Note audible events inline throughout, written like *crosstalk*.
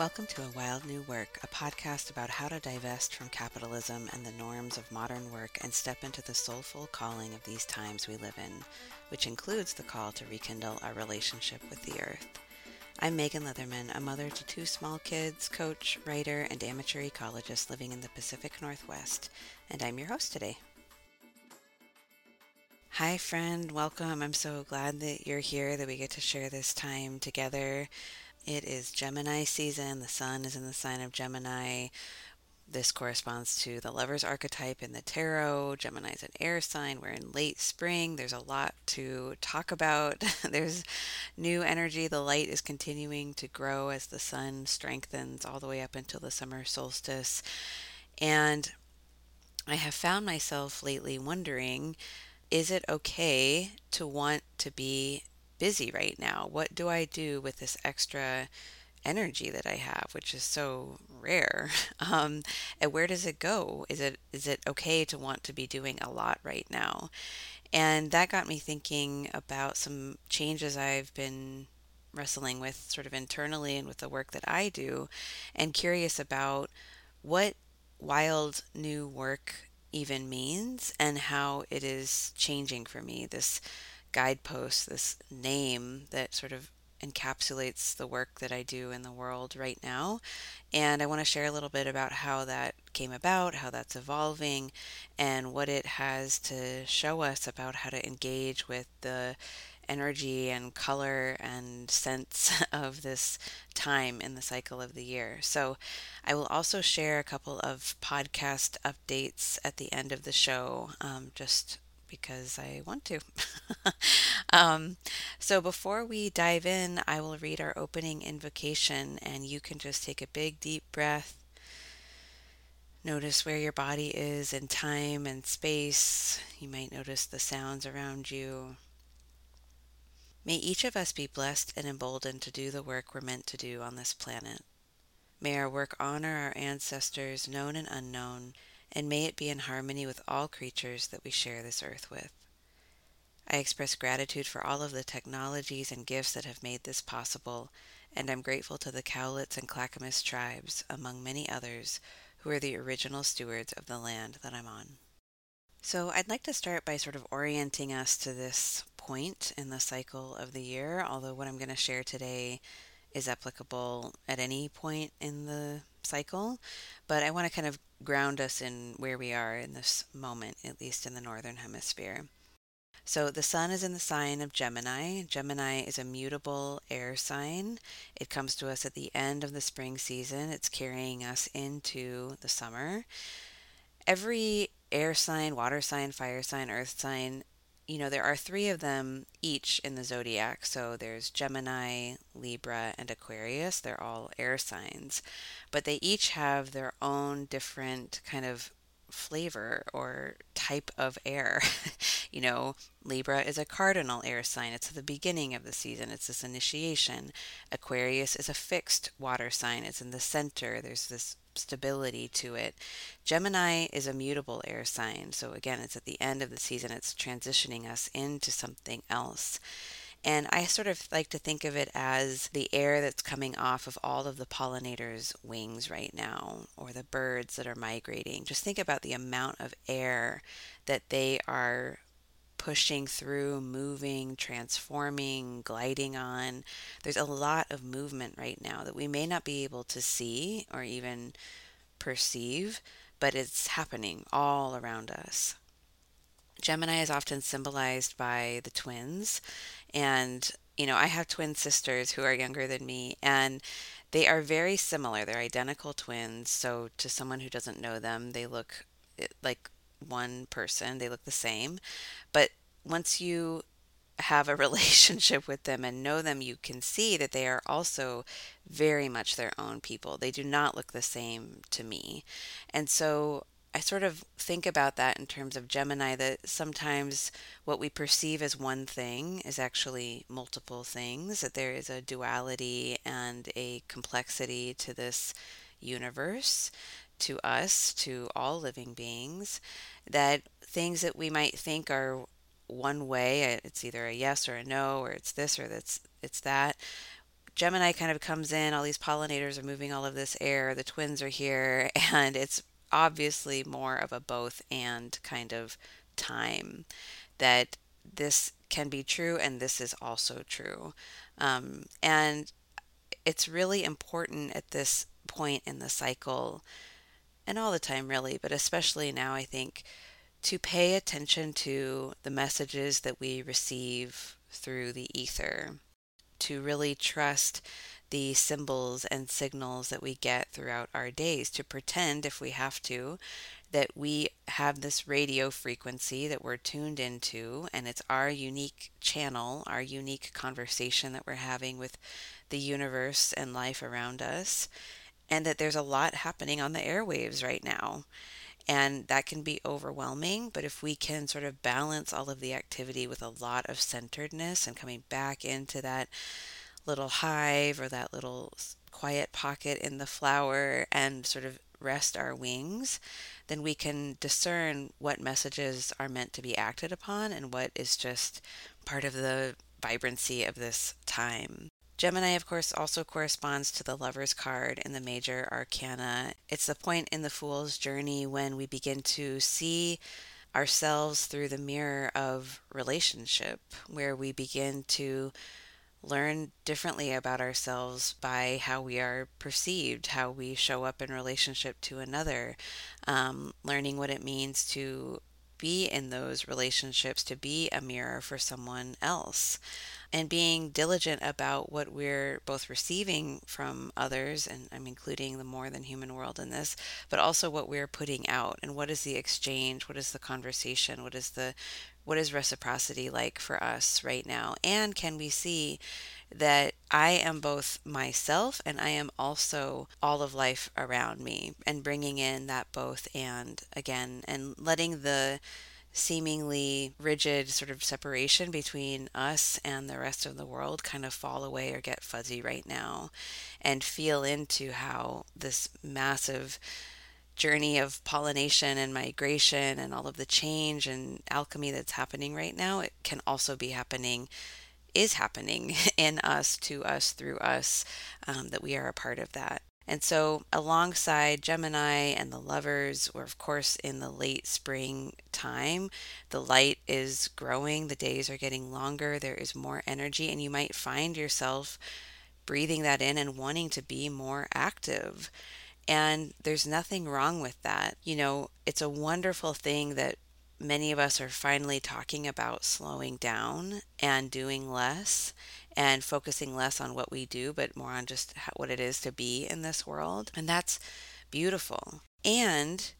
Welcome to A Wild New Work, a podcast about how to divest from capitalism and the norms of modern work and step into the soulful calling of these times we live in, which includes the call to rekindle our relationship with the earth. I'm Megan Leatherman, a mother to two small kids, coach, writer, and amateur ecologist living in the Pacific Northwest, and I'm your host today. Hi, friend. Welcome. I'm so glad that you're here, that we get to share this time together. It is Gemini season. The sun is in the sign of Gemini. This corresponds to the lover's archetype in the tarot. Gemini is an air sign. We're in late spring. There's a lot to talk about. *laughs* There's new energy. The light is continuing to grow as the sun strengthens all the way up until the summer solstice. And I have found myself lately wondering is it okay to want to be busy right now? What do I do with this extra energy that I have, which is so rare? *laughs* Um, and where does it go? Is it is it okay to want to be doing a lot right now? And that got me thinking about some changes I've been wrestling with sort of internally and with the work that I do and curious about what wild new work even means and how it is changing for me. This guidepost, this name that sort of encapsulates the work that I do in the world right now. And I want to share a little bit about how that came about, how that's evolving, and what it has to show us about how to engage with the energy and color and sense *laughs* of this time in the cycle of the year. So, I will also share a couple of podcast updates at the end of the show, um, just because I want to. *laughs* um, so, before we dive in, I will read our opening invocation, and you can just take a big, deep breath. Notice where your body is in time and space. You might notice the sounds around you. May each of us be blessed and emboldened to do the work we're meant to do on this planet. May our work honor our ancestors, known and unknown, and may it be in harmony with all creatures that we share this earth with. I express gratitude for all of the technologies and gifts that have made this possible, and I'm grateful to the Cowlitz and Clackamas tribes, among many others, who are the original stewards of the land that I'm on. So, I'd like to start by sort of orienting us to this point in the cycle of the year, although what I'm going to share today is applicable at any point in the cycle. But I want to kind of ground us in where we are in this moment, at least in the Northern Hemisphere. So the sun is in the sign of Gemini. Gemini is a mutable air sign. It comes to us at the end of the spring season. It's carrying us into the summer. Every air sign, water sign, fire sign, earth sign, you know, there are three of them each in the zodiac. So there's Gemini, Libra, and Aquarius. They're all air signs, but they each have their own different kind of flavor or type of air. *laughs* you know, Libra is a cardinal air sign. It's the beginning of the season. It's this initiation. Aquarius is a fixed water sign. It's in the center. There's this stability to it. Gemini is a mutable air sign. So again, it's at the end of the season. It's transitioning us into something else. And I sort of like to think of it as the air that's coming off of all of the pollinators' wings right now, or the birds that are migrating. Just think about the amount of air that they are pushing through, moving, transforming, gliding on. There's a lot of movement right now that we may not be able to see or even perceive, but it's happening all around us. Gemini is often symbolized by the twins. And, you know, I have twin sisters who are younger than me, and they are very similar. They're identical twins. So, to someone who doesn't know them, they look eh, like one person, they look the same. But once you have a *laughs* relationship with them and know them, you can see that they are also very much their own people. They do not look the same to me. And so I sort of think about that in terms of Gemini that sometimes what we perceive as one thing is actually multiple things, that there is a duality and a complexity to this universe, to us, to all living beings, that things that we might think are one way, uh, it's either a yes or a no, or it's this or that's it's that, Gemini kind of comes in, all these pollinators are moving all of this air, the twins are here, *laughs* and it's obviously more of a both and kind of time that this can be true and this is also true. Um, and it's really important at this point in the cycle and all the time, really, but especially now, I think, to pay attention to the messages that we receive through the ether, to really trust the symbols and signals that we get throughout our days, to pretend, if we have to, that we have this radio frequency that we're tuned into, and it's our unique channel, our unique conversation that we're having with the universe and life around us, and that there's a lot happening on the airwaves right now. And that can be overwhelming, but if we can sort of balance all of the activity with a lot of centeredness and coming back into that little hive or that little quiet pocket in the flower and sort of rest our wings, then we can discern what messages are meant to be acted upon and what is just part of the vibrancy of this time. Gemini, of course, also corresponds to the Lover's card in the major arcana. It's the point in the Fool's journey when we begin to see ourselves through the mirror of relationship, where we begin to learn differently about ourselves by how we are perceived, how we show up in relationship to another, um, learning what it means to be in those relationships, to be a mirror for someone else and being diligent about what we're both receiving from others, and I'm including the more than human world in this, but also what we're putting out and what is the exchange, what is the conversation, what is the what is reciprocity like for us right now, and can we see that I am both myself and I am also all of life around me, and bringing in that both and again, and letting the seemingly rigid sort of separation between us and the rest of the world kind of fall away or get fuzzy right now and feel into how this massive journey of pollination and migration and all of the change and alchemy that's happening right now it can also be happening is happening *laughs* in us to us through us um, that we are a part of that and so, alongside Gemini and the lovers, we're of course in the late spring time. The light is growing, the days are getting longer, there is more energy, and you might find yourself breathing that in and wanting to be more active. And there's nothing wrong with that. You know, it's a wonderful thing that many of us are finally talking about slowing down and doing less and focusing less on what we do, but more on just what it is to be in this world. And that's beautiful. And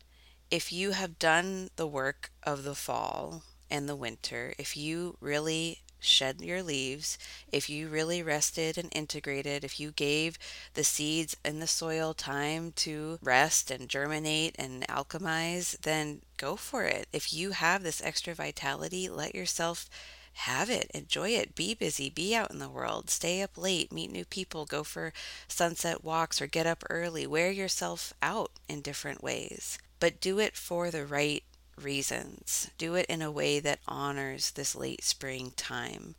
if you have done the work of the fall and the winter, if you really shed your leaves, if you really rested and integrated, if you gave the seeds in the soil time to rest and germinate and alchemize, then go for it. If you have this extra vitality, let yourself have it, enjoy it, be busy, be out in the world, stay up late, meet new people, go for sunset walks or get up early, wear yourself out in different ways. But do it for the right reasons. Do it in a way that honors this late spring time.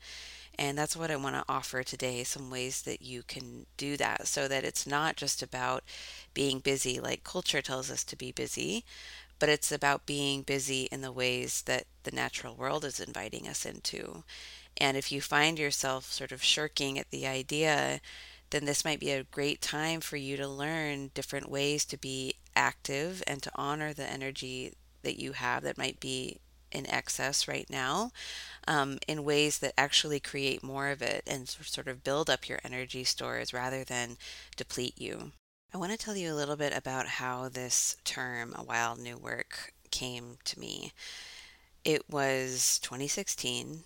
And that's what I want to offer today some ways that you can do that so that it's not just about being busy like culture tells us to be busy, but it's about being busy in the ways that the natural world is inviting us into. And if you find yourself sort of shirking at the idea, then this might be a great time for you to learn different ways to be active and to honor the energy that you have that might be in excess right now um, in ways that actually create more of it and sort of build up your energy stores rather than deplete you. I want to tell you a little bit about how this term, a wild new work, came to me. It was 2016,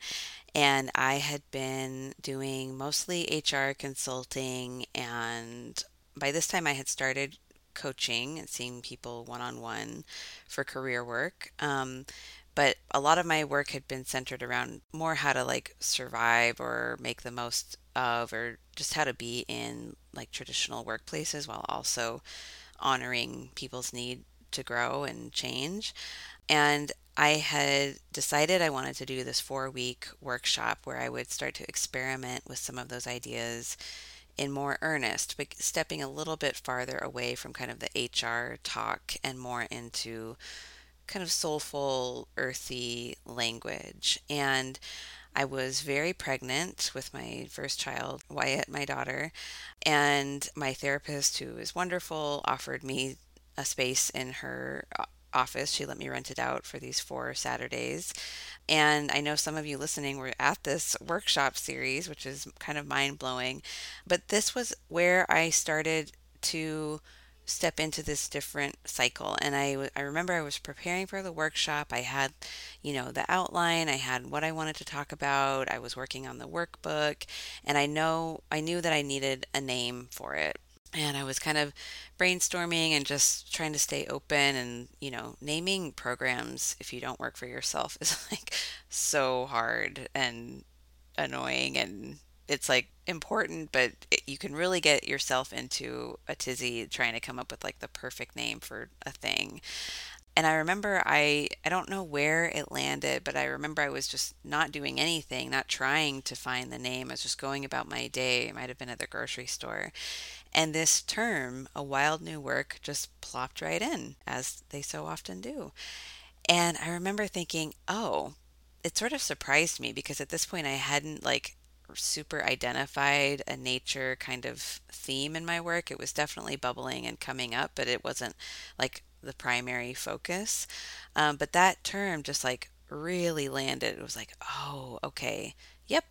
*laughs* and I had been doing mostly HR consulting, and by this time I had started coaching and seeing people one on one for career work. Um, but a lot of my work had been centered around more how to like survive or make the most of or just how to be in like traditional workplaces while also honoring people's need to grow and change and I had decided I wanted to do this four week workshop where I would start to experiment with some of those ideas in more earnest, but stepping a little bit farther away from kind of the HR talk and more into kind of soulful, earthy language. And I was very pregnant with my first child, Wyatt, my daughter, and my therapist, who is wonderful, offered me a space in her office. She let me rent it out for these four Saturdays. And I know some of you listening were at this workshop series, which is kind of mind blowing. But this was where I started to step into this different cycle and I, I remember i was preparing for the workshop i had you know the outline i had what i wanted to talk about i was working on the workbook and i know i knew that i needed a name for it and I was kind of brainstorming and just trying to stay open and you know naming programs if you don't work for yourself *laughs* is like so hard and annoying and it's like important but it, you can really get yourself into a tizzy trying to come up with like the perfect name for a thing and I remember I I don't know where it landed, but I remember I was just not doing anything, not trying to find the name. I was just going about my day. It might have been at the grocery store. And this term, a wild new work, just plopped right in, as they so often do. And I remember thinking, oh, it sort of surprised me because at this point I hadn't like super identified a nature kind of theme in my work. It was definitely bubbling and coming up, but it wasn't like the primary focus. Um, but that term just like really landed. It was like, oh, okay, yep.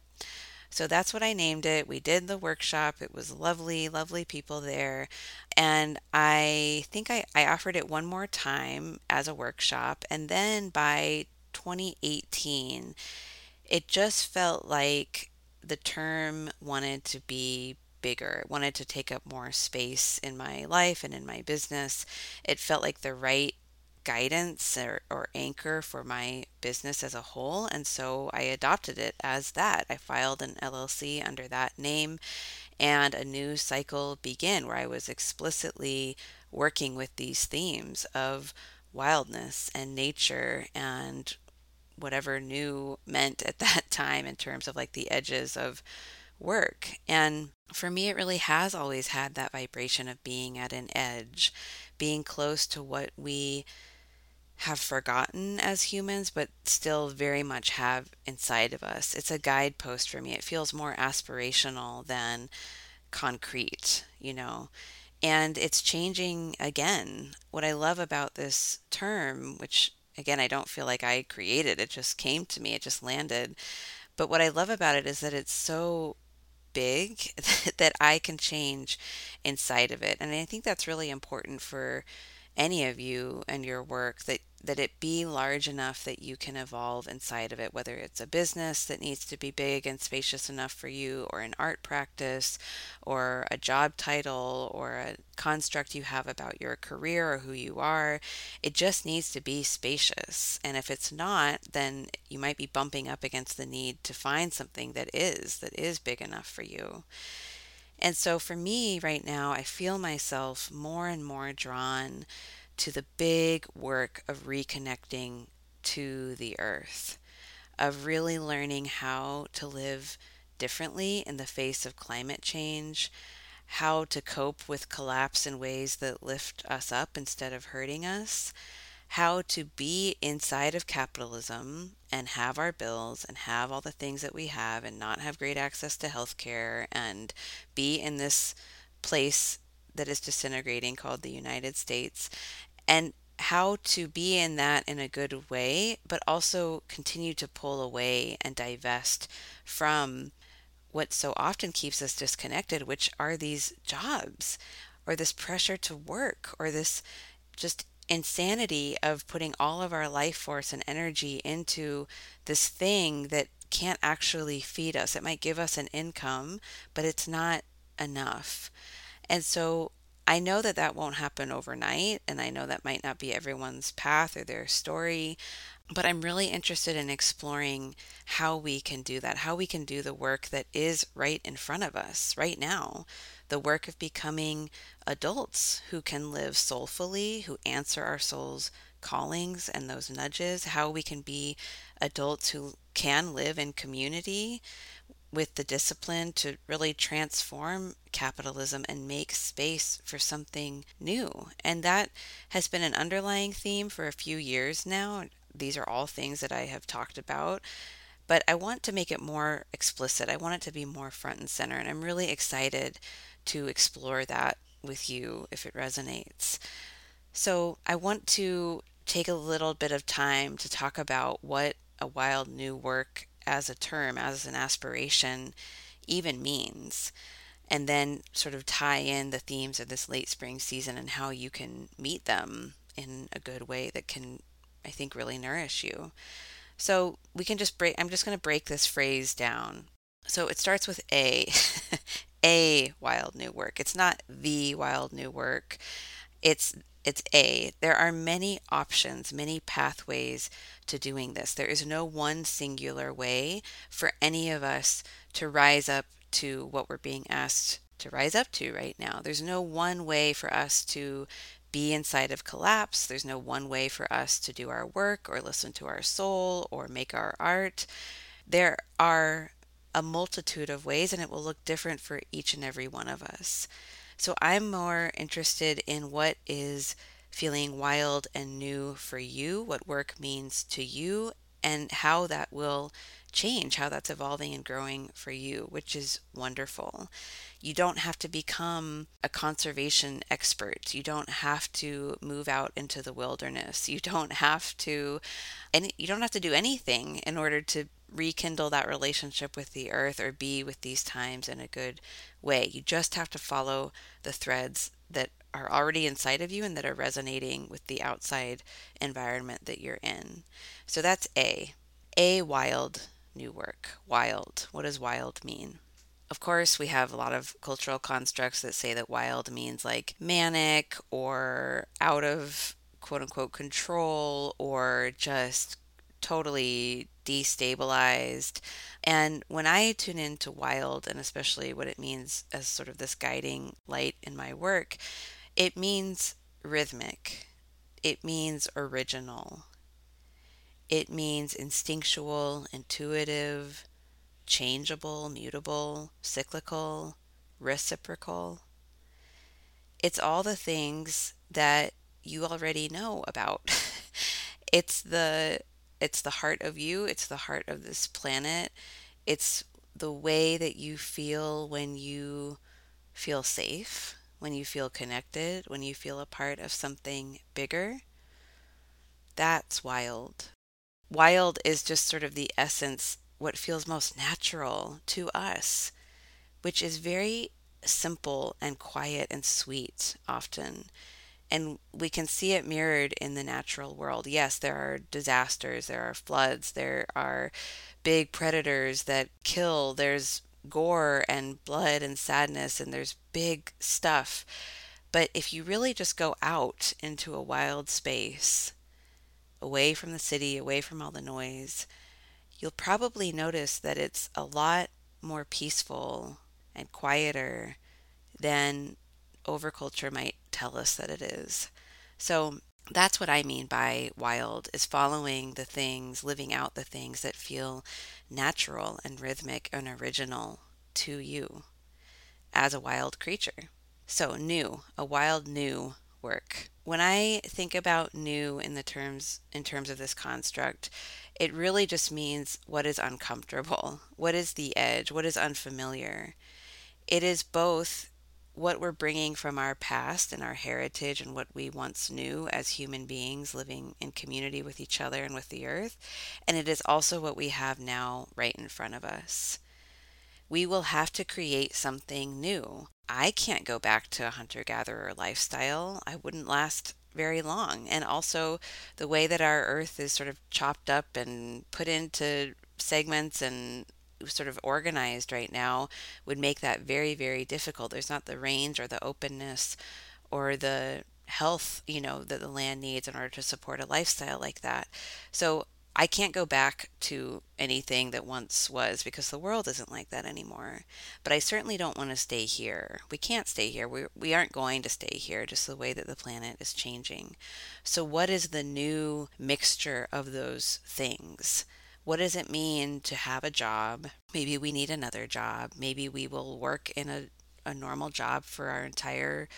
So that's what I named it. We did the workshop. It was lovely, lovely people there. And I think I, I offered it one more time as a workshop. And then by 2018, it just felt like the term wanted to be bigger. It wanted to take up more space in my life and in my business. It felt like the right guidance or, or anchor for my business as a whole. And so I adopted it as that. I filed an LLC under that name, and a new cycle began where I was explicitly working with these themes of wildness and nature and whatever new meant at *laughs* that time in terms of like the edges of work. And for me, it really has always had that vibration of being at an edge, being close to what we have forgotten as humans, but still very much have inside of us. It's a guidepost for me. It feels more aspirational than concrete, you know. And it's changing again. What I love about this term, which again, I don't feel like I created, it just came to me, it just landed. But what I love about it is that it's so big *laughs* that I can change inside of it. And I think that's really important for any of you and your work that that it be large enough that you can evolve inside of it whether it's a business that needs to be big and spacious enough for you or an art practice or a job title or a construct you have about your career or who you are. It just needs to be spacious. And if it's not then you might be bumping up against the need to find something that is that is big enough for you and so for me right now, I feel myself more and more drawn to the big work of reconnecting to the earth, of really learning how to live differently in the face of climate change, how to cope with collapse in ways that lift us up instead of hurting us, how to be inside of capitalism and have our bills and have all the things that we have and not have great access to healthcare and be in this place that is disintegrating called the United States and how to be in that in a good way, but also continue to pull away and divest from what so often keeps us disconnected, which are these jobs or this pressure to work or this just insanity of putting all of our life force and energy into this thing that can't actually feed us. It might give us an income, but it's not enough. And so I know that that won't happen overnight, and I know that might not be everyone's path or their story, but I'm really interested in exploring how we can do that, how we can do the work that is right in front of us right now the work of becoming adults who can live soulfully, who answer our soul's callings and those nudges, how we can be adults who can live in community with the discipline to really transform capitalism and make space for something new. And that has been an underlying theme for a few years now. These are all things that I have talked about, but I want to make it more explicit. I want it to be more front and center. And I'm really excited to explore that with you if it resonates. So, I want to take a little bit of time to talk about what a wild new work as a term, as an aspiration, even means, and then sort of tie in the themes of this late spring season and how you can meet them in a good way that can, I think, really nourish you. So we can just break, I'm just going to break this phrase down. So it starts with A, *laughs* a wild new work. It's not the wild new work. It's it's A. There are many options, many pathways to doing this. There is no one singular way for any of us to rise up to what we're being asked to rise up to right now. There's no one way for us to be inside of collapse. There's no one way for us to do our work or listen to our soul or make our art. There are a multitude of ways and it will look different for each and every one of us. So I'm more interested in what is feeling wild and new for you, what work means to you, and how that will change, how that's evolving and growing for you, which is wonderful. You don't have to become a conservation expert. You don't have to move out into the wilderness. You don't have to and you don't have to do anything in order to rekindle that relationship with the earth or be with these times in a good way. You just have to follow the threads that are already inside of you and that are resonating with the outside environment that you're in. So that's A. A wild new work. Wild. What does wild mean? Of course, we have a lot of cultural constructs that say that wild means like manic or out of quote unquote control or just totally destabilized. And when I tune into wild, and especially what it means as sort of this guiding light in my work, it means rhythmic, it means original, it means instinctual, intuitive, changeable, mutable, cyclical, reciprocal. It's all the things that you already know about. *laughs* it's the it's the heart of you, it's the heart of this planet. It's the way that you feel when you feel safe, when you feel connected, when you feel a part of something bigger. That's wild. Wild is just sort of the essence, what feels most natural to us, which is very simple and quiet and sweet often and we can see it mirrored in the natural world. Yes, there are disasters, there are floods, there are big predators that kill, there's gore and blood and sadness, and there's big stuff. But if you really just go out into a wild space, away from the city, away from all the noise, you'll probably notice that it's a lot more peaceful and quieter than overculture might tell us that it is. So that's what I mean by wild is following the things, living out the things that feel natural and rhythmic and original to you as a wild creature. So new, a wild new work. When I think about new in the terms in terms of this construct, it really just means what is uncomfortable, what is the edge, what is unfamiliar. It is both what we're bringing from our past and our heritage and what we once knew as human beings living in community with each other and with the earth. And it is also what we have now right in front of us. We will have to create something new. I can't go back to a hunter gatherer lifestyle. I wouldn't last very long. And also, the way that our earth is sort of chopped up and put into segments and sort of organized right now would make that very, very difficult. There's not the range or the openness or the health, you know, that the land needs in order to support a lifestyle like that. So I can't go back to anything that once was because the world isn't like that anymore. But I certainly don't want to stay here. We can't stay here. We, we aren't going to stay here, just the way that the planet is changing. So, what is the new mixture of those things? What does it mean to have a job? Maybe we need another job. Maybe we will work in a, a normal job for our entire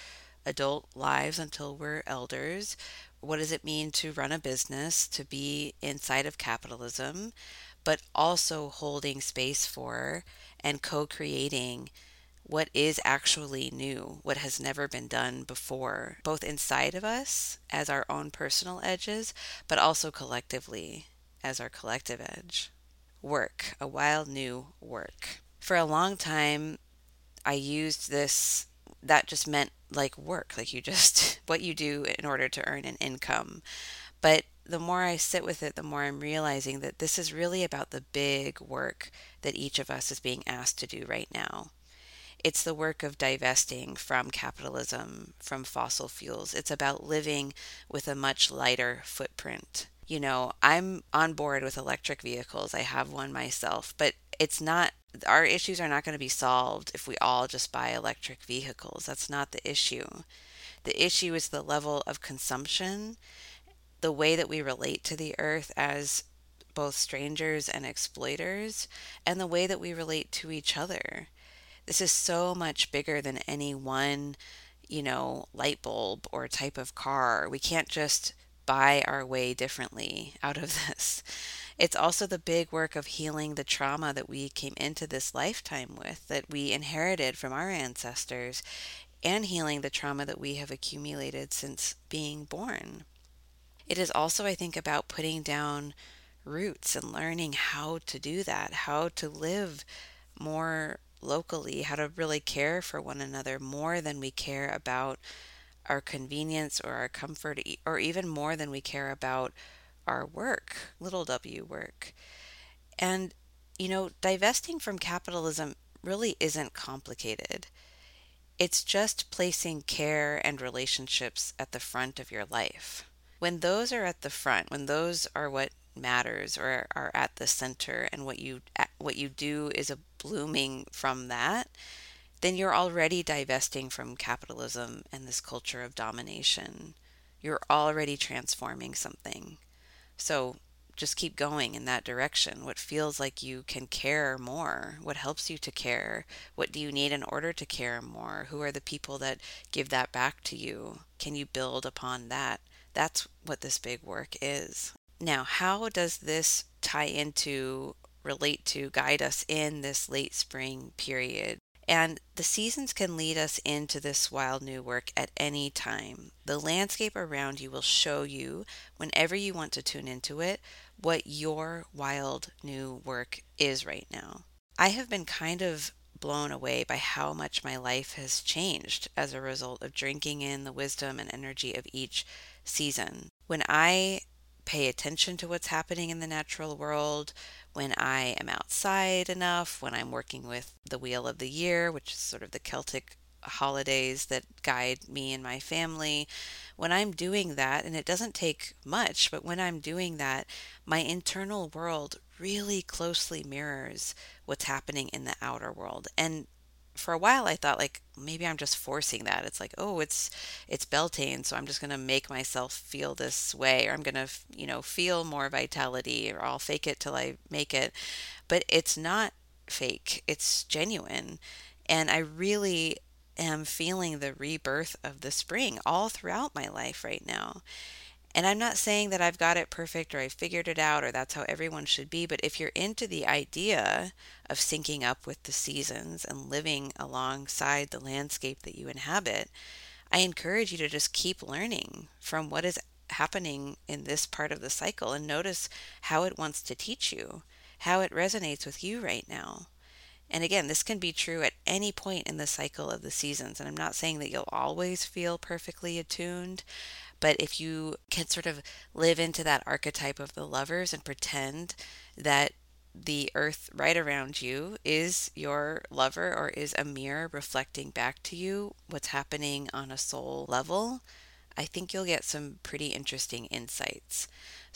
adult lives until we're elders what does it mean to run a business, to be inside of capitalism, but also holding space for and co creating what is actually new, what has never been done before, both inside of us as our own personal edges, but also collectively as our collective edge. Work, a wild new work. For a long time, I used this that just meant like work, like you just *laughs* what you do in order to earn an income. But the more I sit with it, the more I'm realizing that this is really about the big work that each of us is being asked to do right now. It's the work of divesting from capitalism, from fossil fuels. It's about living with a much lighter footprint. You know, I'm on board with electric vehicles. I have one myself, but it's not our issues are not going to be solved if we all just buy electric vehicles. That's not the issue. The issue is the level of consumption, the way that we relate to the earth as both strangers and exploiters, and the way that we relate to each other. This is so much bigger than any one, you know, light bulb or type of car. We can't just buy our way differently out of *laughs* this. It's also the big work of healing the trauma that we came into this lifetime with, that we inherited from our ancestors, and healing the trauma that we have accumulated since being born. It is also, I think, about putting down roots and learning how to do that, how to live more locally, how to really care for one another more than we care about our convenience or our comfort, or even more than we care about our work, little w work. And, you know, divesting from capitalism really isn't complicated. It's just placing care and relationships at the front of your life. When those are at the front, when those are what matters or are at the center and what you what you do is a blooming from that, then you're already divesting from capitalism and this culture of domination. You're already transforming something. So just keep going in that direction. What feels like you can care more? What helps you to care? What do you need in order to care more? Who are the people that give that back to you? Can you build upon that? That's what this big work is. Now, how does this tie into, relate to, guide us in this late spring period? And the seasons can lead us into this wild new work at any time. The landscape around you will show you, whenever you want to tune into it, what your wild new work is right now. I have been kind of blown away by how much my life has changed as a result of drinking in the wisdom and energy of each season. When I pay attention to what's happening in the natural world, when I am outside enough, when I'm working with the Wheel of the Year, which is sort of the Celtic holidays that guide me and my family. When I'm doing that, and it doesn't take much, but when I'm doing that, my internal world really closely mirrors what's happening in the outer world. And for a while I thought like maybe I'm just forcing that. It's like, oh, it's it's Beltane, so I'm just going to make myself feel this way or I'm going to, you know, feel more vitality or I'll fake it till I make it. But it's not fake. It's genuine. And I really am feeling the rebirth of the spring all throughout my life right now. And I'm not saying that I've got it perfect or I figured it out or that's how everyone should be, but if you're into the idea of syncing up with the seasons and living alongside the landscape that you inhabit, I encourage you to just keep learning from what is happening in this part of the cycle and notice how it wants to teach you, how it resonates with you right now. And again, this can be true at any point in the cycle of the seasons. And I'm not saying that you'll always feel perfectly attuned, but if you can sort of live into that archetype of the lovers and pretend that the earth right around you is your lover or is a mirror reflecting back to you what's happening on a soul level, I think you'll get some pretty interesting insights.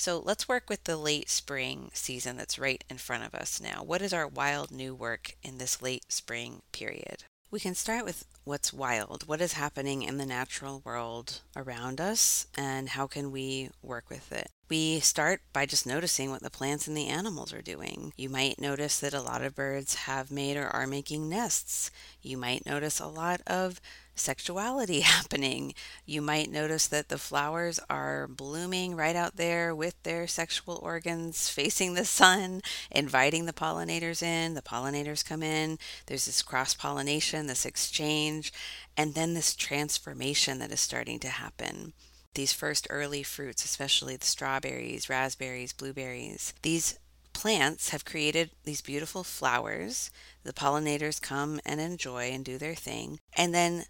So let's work with the late spring season that's right in front of us now. What is our wild new work in this late spring period? We can start with what's wild. What is happening in the natural world around us, and how can we work with it? We start by just noticing what the plants and the animals are doing. You might notice that a lot of birds have made or are making nests. You might notice a lot of sexuality *laughs* happening. You might notice that the flowers are blooming right out there with their sexual organs facing the sun, inviting the pollinators in. The pollinators come in. There's this cross pollination, this exchange, and then this transformation that is starting to happen. These first early fruits, especially the strawberries, raspberries, blueberries, these plants have created these beautiful flowers. The pollinators come and enjoy and do their thing. And then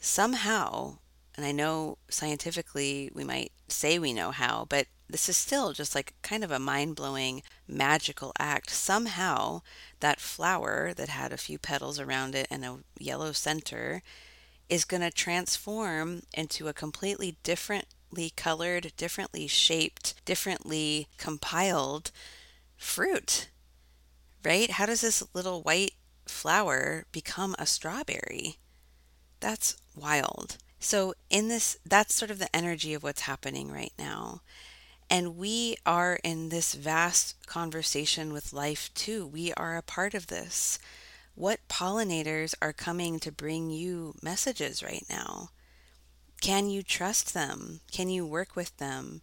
somehow, and I know scientifically we might say we know how, but this is still just like kind of a mind blowing magical act. Somehow, that flower that had a few petals around it and a yellow center is going to transform into a completely differently colored, differently shaped, differently compiled fruit. Right? How does this little white flower become a strawberry? That's wild. So, in this, that's sort of the energy of what's happening right now. And we are in this vast conversation with life too. We are a part of this. What pollinators are coming to bring you messages right now? Can you trust them? Can you work with them?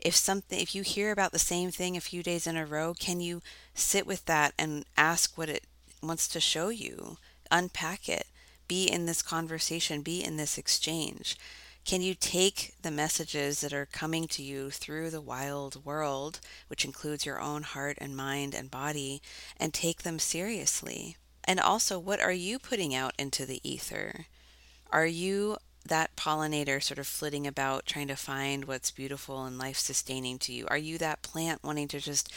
If something if you hear about the same thing a few days in a row, can you sit with that and ask what it wants to show you? Unpack it be in this conversation, be in this exchange? Can you take the messages that are coming to you through the wild world, which includes your own heart and mind and body, and take them seriously? And also, what are you putting out into the ether? Are you that pollinator sort of flitting about trying to find what's beautiful and life sustaining to you? Are you that plant wanting to just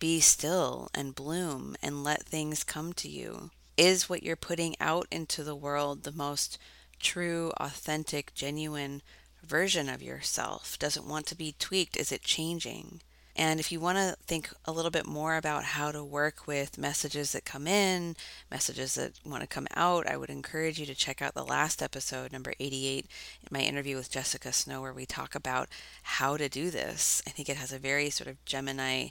be still and bloom and let things come to you? Is what you're putting out into the world the most true, authentic, genuine version of yourself? Does it want to be tweaked? Is it changing? And if you want to think a little bit more about how to work with messages that come in, messages that want to come out, I would encourage you to check out the last episode, number 88, in my interview with Jessica Snow, where we talk about how to do this. I think it has a very sort of Gemini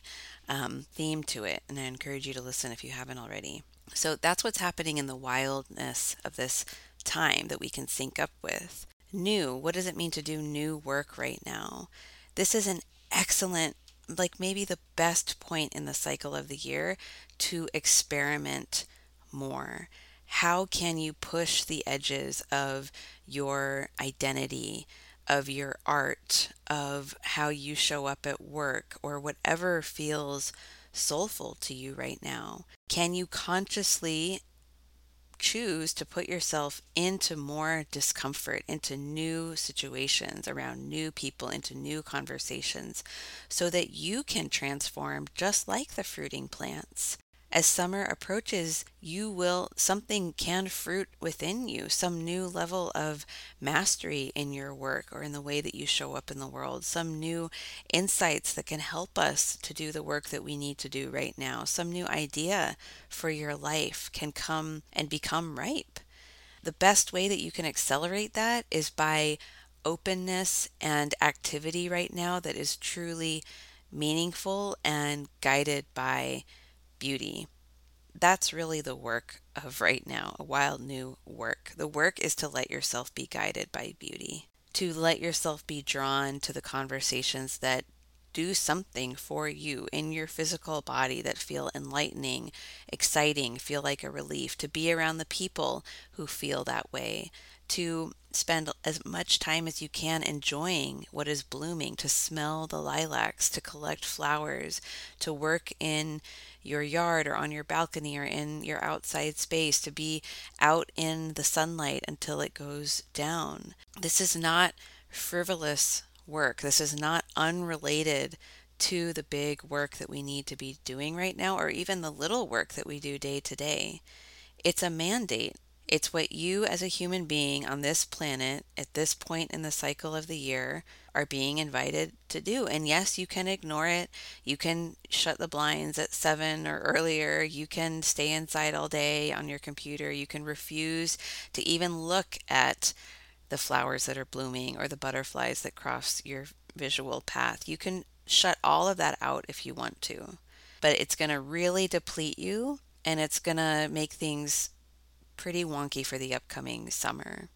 um, theme to it, and I encourage you to listen if you haven't already. So that's what's happening in the wildness of this time that we can sync up with. New, what does it mean to do new work right now? This is an excellent, like maybe the best point in the cycle of the year to experiment more. How can you push the edges of your identity, of your art, of how you show up at work, or whatever feels soulful to you right now? Can you consciously choose to put yourself into more discomfort, into new situations, around new people, into new conversations, so that you can transform just like the fruiting plants? As summer approaches, you will, something can fruit within you, some new level of mastery in your work or in the way that you show up in the world, some new insights that can help us to do the work that we need to do right now, some new idea for your life can come and become ripe. The best way that you can accelerate that is by openness and activity right now that is truly meaningful and guided by beauty. That's really the work of right now, a wild new work. The work is to let yourself be guided by beauty, to let yourself be drawn to the conversations that do something for you in your physical body that feel enlightening, exciting, feel like a relief, to be around the people who feel that way, to spend as much time as you can enjoying what is blooming, to smell the lilacs, to collect flowers, to work in your yard or on your balcony or in your outside space, to be out in the sunlight until it goes down. This is not frivolous work. This is not unrelated to the big work that we need to be doing right now, or even the little work that we do day to day. It's a mandate It's what you, as a human being on this planet, at this point in the cycle of the year, are being invited to do. And yes, you can ignore it. You can shut the blinds at seven or earlier. You can stay inside all day on your computer. You can refuse to even look at the flowers that are blooming or the butterflies that cross your visual path. You can shut all of that out if you want to, but it's going to really deplete you and it's going to make things pretty wonky for the upcoming summer.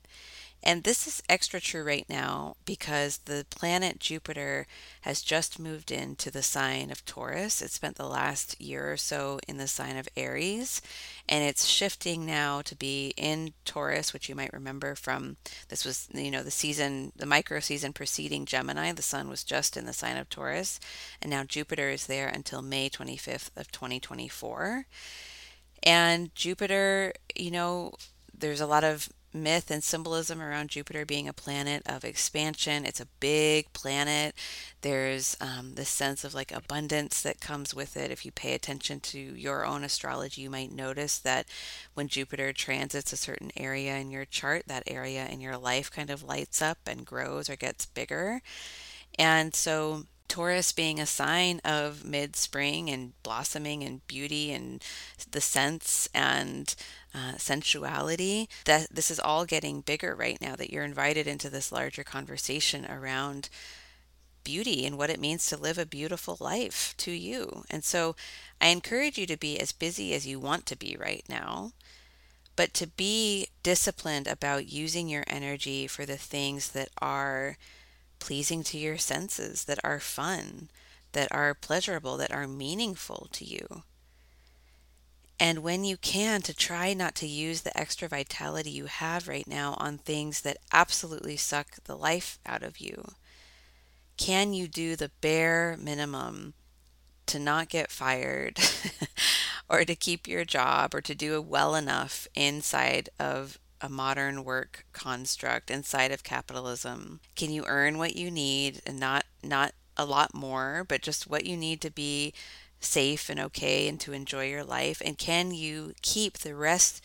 And this is extra true right now because the planet Jupiter has just moved into the sign of Taurus. It spent the last year or so in the sign of Aries, and it's shifting now to be in Taurus, which you might remember from this was, you know, the season, the micro season preceding Gemini. The sun was just in the sign of Taurus, and now Jupiter is there until May 25th of 2024. And Jupiter, you know, there's a lot of myth and symbolism around Jupiter being a planet of expansion. It's a big planet. There's um, this sense of like abundance that comes with it. If you pay attention to your own astrology, you might notice that when Jupiter transits a certain area in your chart, that area in your life kind of lights up and grows or gets bigger. And so Taurus being a sign of mid spring and blossoming and beauty and the sense and uh, sensuality, that this is all getting bigger right now, that you're invited into this larger conversation around beauty and what it means to live a beautiful life to you. And so I encourage you to be as busy as you want to be right now, but to be disciplined about using your energy for the things that are pleasing to your senses, that are fun, that are pleasurable, that are meaningful to you. And when you can, to try not to use the extra vitality you have right now on things that absolutely suck the life out of you. Can you do the bare minimum to not get fired *laughs* or to keep your job or to do well enough inside of a modern work construct inside of capitalism? Can you earn what you need and not not a lot more, but just what you need to be safe and okay and to enjoy your life? And can you keep the rest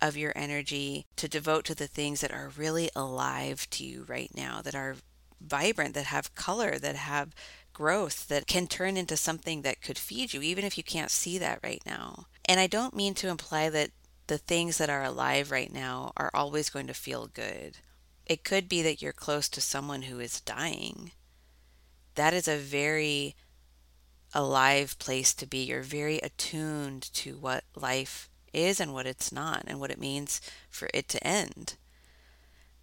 of your energy to devote to the things that are really alive to you right now, that are vibrant, that have color, that have growth, that can turn into something that could feed you, even if you can't see that right now? And I don't mean to imply that the things that are alive right now are always going to feel good. It could be that you're close to someone who is dying. That is a very alive place to be. You're very attuned to what life is and what it's not, and what it means for it to end.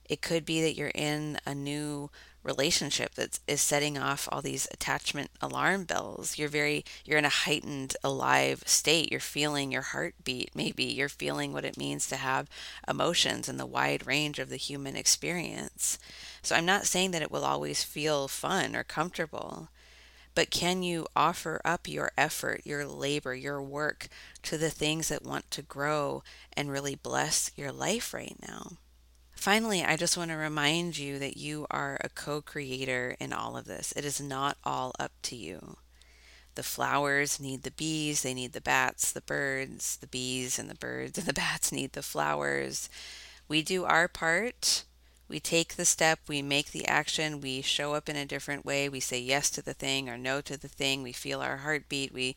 It could be that you're in a new relationship that is setting off all these attachment alarm bells. You're very you're in a heightened alive state. You're feeling your heartbeat maybe. You're feeling what it means to have emotions and the wide range of the human experience. So i'm not saying that it will always feel fun or comfortable but can you offer up your effort, your labor, your work to the things that want to grow and really bless your life right now? Finally, I just want to remind you that you are a co creator in all of this. It is not all up to you. The flowers need the bees, they need the bats, the birds, the bees and the birds and the *laughs* bats need the flowers. We do our part. We take the step, we make the action, we show up in a different way, we say yes to the thing or no to the thing, we feel our heartbeat, we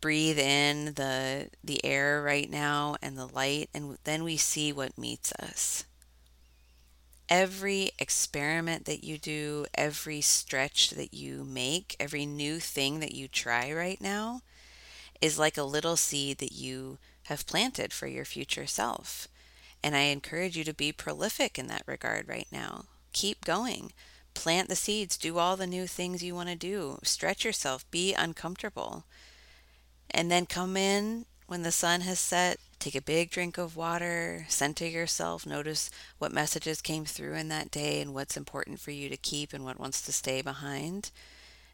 breathe in the the air right now and the light and then we see what meets us every experiment that you do, every stretch that you make, every new thing that you try right now is like a little seed that you have planted for your future self. And I encourage you to be prolific in that regard right now. Keep going. Plant the seeds. Do all the new things you want to do. Stretch yourself. Be uncomfortable. And then come in when the sun has set Take a big drink of water, center yourself, notice what messages came through in that day and what's important for you to keep and what wants to stay behind,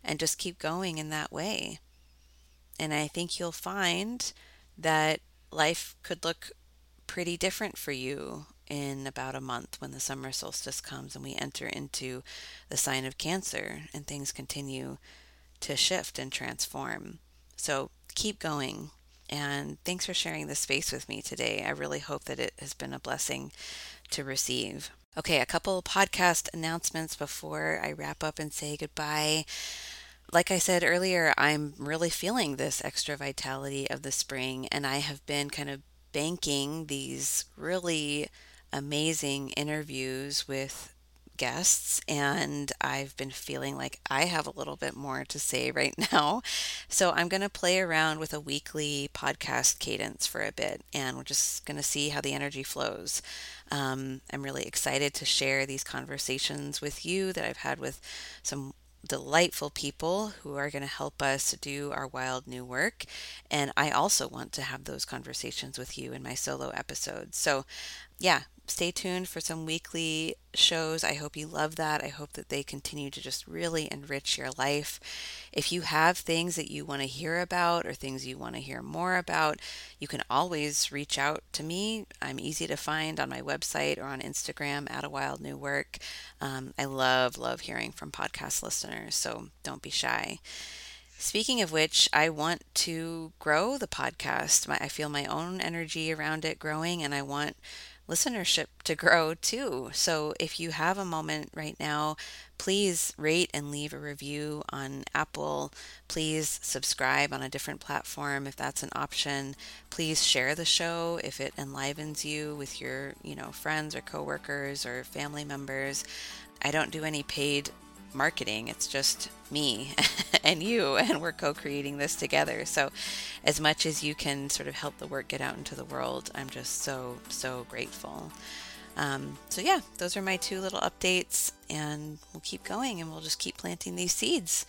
and just keep going in that way. And I think you'll find that life could look pretty different for you in about a month when the summer solstice comes and we enter into the sign of Cancer and things continue to shift and transform. So keep going, And thanks for sharing this space with me today. I really hope that it has been a blessing to receive. Okay, a couple podcast announcements before I wrap up and say goodbye. Like I said earlier, I'm really feeling this extra vitality of the spring, and I have been kind of banking these really amazing interviews with guests, and I've been feeling like I have a little bit more to say *laughs* right now. So I'm going to play around with a weekly podcast cadence for a bit, and we're just going to see how the energy flows. Um, I'm really excited to share these conversations with you that I've had with some delightful people who are going to help us do our wild new work. And I also want to have those conversations with you in my solo episodes. So, yeah, stay tuned for some weekly shows. I hope you love that. I hope that they continue to just really enrich your life. If you have things that you want to hear about or things you want to hear more about, you can always reach out to me. I'm easy to find on my website or on Instagram at a wild new work. Um, I love, love hearing from podcast listeners, so don't be shy. Speaking of which, I want to grow the podcast. My, I feel my own energy around it growing, and I want listenership to grow too. So if you have a moment right now, please rate and leave a review on Apple. Please subscribe on a different platform if that's an option. Please share the show if it enlivens you with your, you know, friends or coworkers or family members. I don't do any paid marketing. It's just me *laughs* and you, and we're co creating this together. So, as much as you can sort of help the work get out into the world, I'm just so, so grateful. Um, so, yeah, those are my two little updates, and we'll keep going and we'll just keep planting these seeds.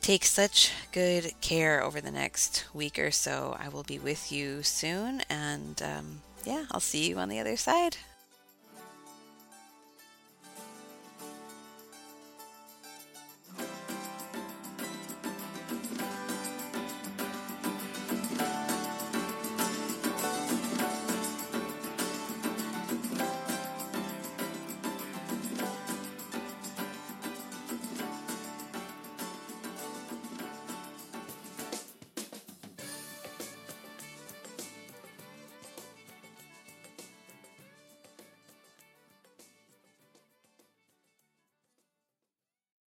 Take such good care over the next week or so. I will be with you soon, and um, yeah, I'll see you on the other side.